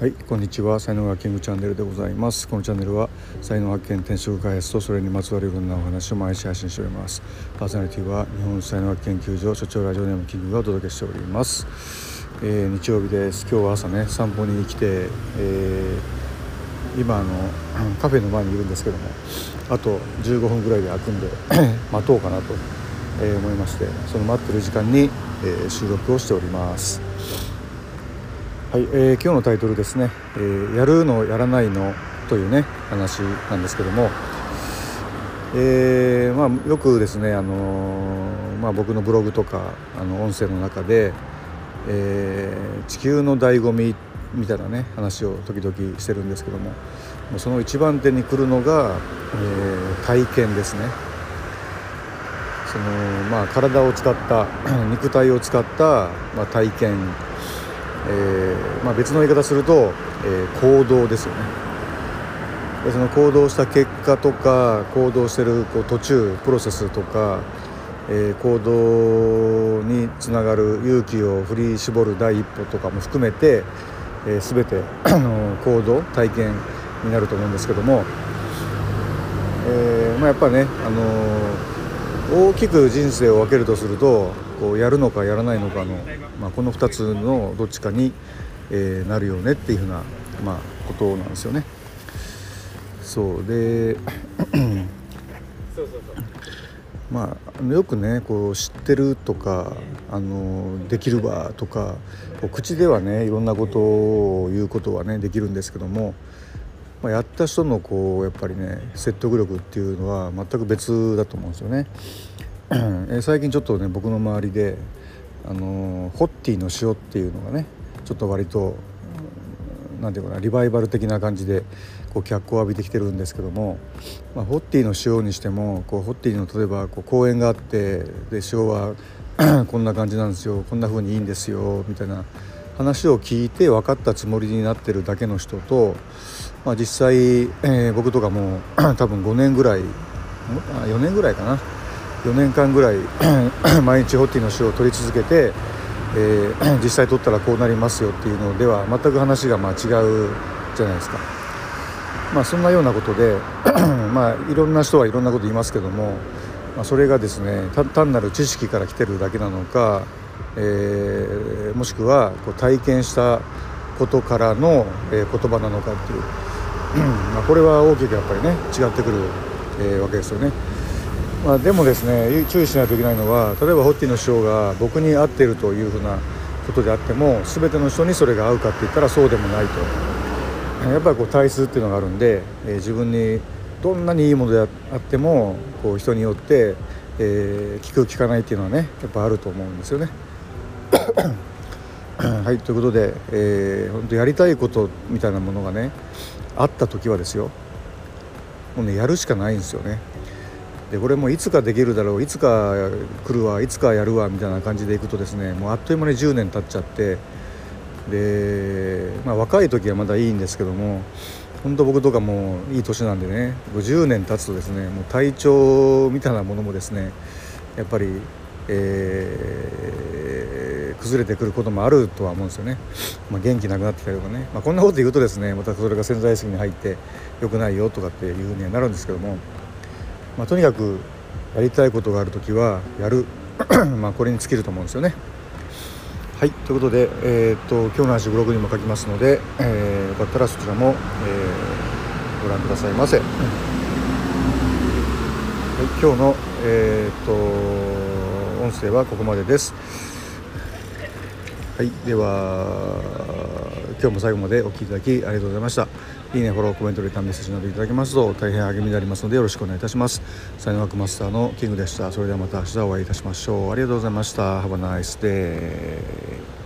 はいこんにちは。才能学キングチャンネルでございます。このチャンネルは才能発見転職開発とそれにまつわるいろんなお話を毎日配信しております。パーソナリティは日本才能研究所所長ラジオネームキングがお届けしております、えー、日曜日です。今日は朝ね散歩に来て、えー、今あの カフェの前にいるんですけどもあと15分ぐらいで開くんで 待とうかなと、え思いましてその待ってる時間に、え収録をしております。はい、えー、今日のタイトルですね、えー、やるのやらないのというね話なんですけども、えー、まあ、よくですね、あのまあ、僕のブログとかあの音声の中で、え地球の醍醐味みたいなね話を時々してるんですけども。その一番手に来るのが、え体験ですね。そのまあ、体を使った 肉体を使った、まあ、体験。えー、まあ、別の言い方すると、えー、行動ですよね。でその行動した結果とか行動してるこう途中プロセスとか、えー、行動につながる勇気を振り絞る第一歩とかも含めて、えー、全て行動体験になると思うんですけども、えーまあ、やっぱね、あの大きく人生を分けるとするとこうやるのかやらないのかの、まあ、この2つのどっちかに、えー、なるよねっていうふうな、まあ、ことなんですよね。そうでまあよくねこう知ってるとかあのできるわとかこう口ではねいろんなことを言うことはねできるんですけども、まあ、やった人のこうやっぱりね説得力っていうのは全く別だと思うんですよね。え最近ちょっとね僕の周りであのホッティの塩っていうのがねちょっと割と何て言うかなリバイバル的な感じでこう脚光を浴びてきてるんですけども、まあ、ホッティの塩にしてもこうホッティの例えばこう公園があってで塩は こんな感じなんですよこんな風にいいんですよみたいな話を聞いて分かったつもりになってるだけの人と、まあ、実際、えー、僕とかも 多分5年ぐらい4年ぐらいかな4年間ぐらい 毎日ホッティの塩を取り続けて、えー、実際取ったらこうなりますよっていうのでは全く話がまあ違うじゃないですか。まあ、そんなようなことで まあいろんな人はいろんなこと言いますけども、まあ、それがですね単なる知識から来てるだけなのか、えー、もしくはこう体験したことからの、え、言葉なのかっていうまあこれは大きくやっぱりね違ってくる、えー、わけですよね。まあ、でもですね注意しないといけないのは例えばホッティの師匠が僕に合っているというふうなことであっても全ての人にそれが合うかって言ったらそうでもないとやっぱりこう体質っていうのがあるんで、えー、自分にどんなにいいものであってもこう人によって、えー、聞く聞かないっていうのはねやっぱあると思うんですよね。はいということで、えー、本当やりたいことみたいなものがねあった時はですよもうねやるしかないんですよね。でこれもいつかできるだろういつか来るわいつかやるわみたいな感じでいくとですねもうあっという間に10年経っちゃってで、まあ、若い時はまだいいんですけども本当僕とかもいい年なんでね50年経つとですねもう体調みたいなものもですねやっぱり、えー、崩れてくることもあるとは思うんですよね、まあ、元気なくなってきたりとかね、まあ、こんなこと言うとですねまたそれが潜在意識に入って良くないよとかっていうふうにはなるんですけども。まあ、とにかくやりたいことがある時はやる まあこれに尽きると思うんですよね。はいということで、えー、っと今日の話ブログにも書きますので、えー、よかったらそちらも、えー、ご覧くださいませ。はい、今日の、えー、っと音声はここまでです。はいでは今日も最後までお聴きいただきありがとうございました。いいねフォローコメントレターメッセージなどいただけますと大変励みになりますのでよろしくお願いいたします。才能学マスターのキングでした。それではまた明日お会いいたしましょう。ありがとうございました。Have a nice day